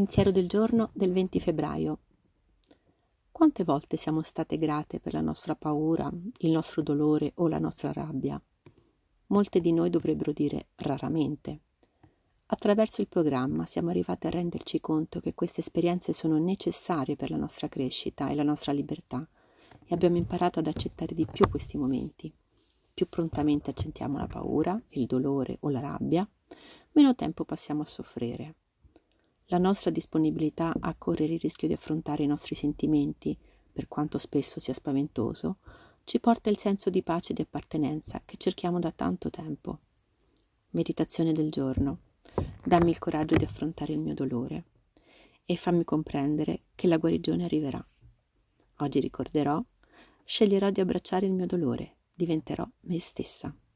Pensiero del giorno del 20 febbraio. Quante volte siamo state grate per la nostra paura, il nostro dolore o la nostra rabbia? Molte di noi dovrebbero dire raramente. Attraverso il programma siamo arrivate a renderci conto che queste esperienze sono necessarie per la nostra crescita e la nostra libertà e abbiamo imparato ad accettare di più questi momenti. Più prontamente accettiamo la paura, il dolore o la rabbia, meno tempo passiamo a soffrire. La nostra disponibilità a correre il rischio di affrontare i nostri sentimenti, per quanto spesso sia spaventoso, ci porta il senso di pace e di appartenenza che cerchiamo da tanto tempo. Meditazione del giorno. Dammi il coraggio di affrontare il mio dolore e fammi comprendere che la guarigione arriverà. Oggi ricorderò, sceglierò di abbracciare il mio dolore, diventerò me stessa.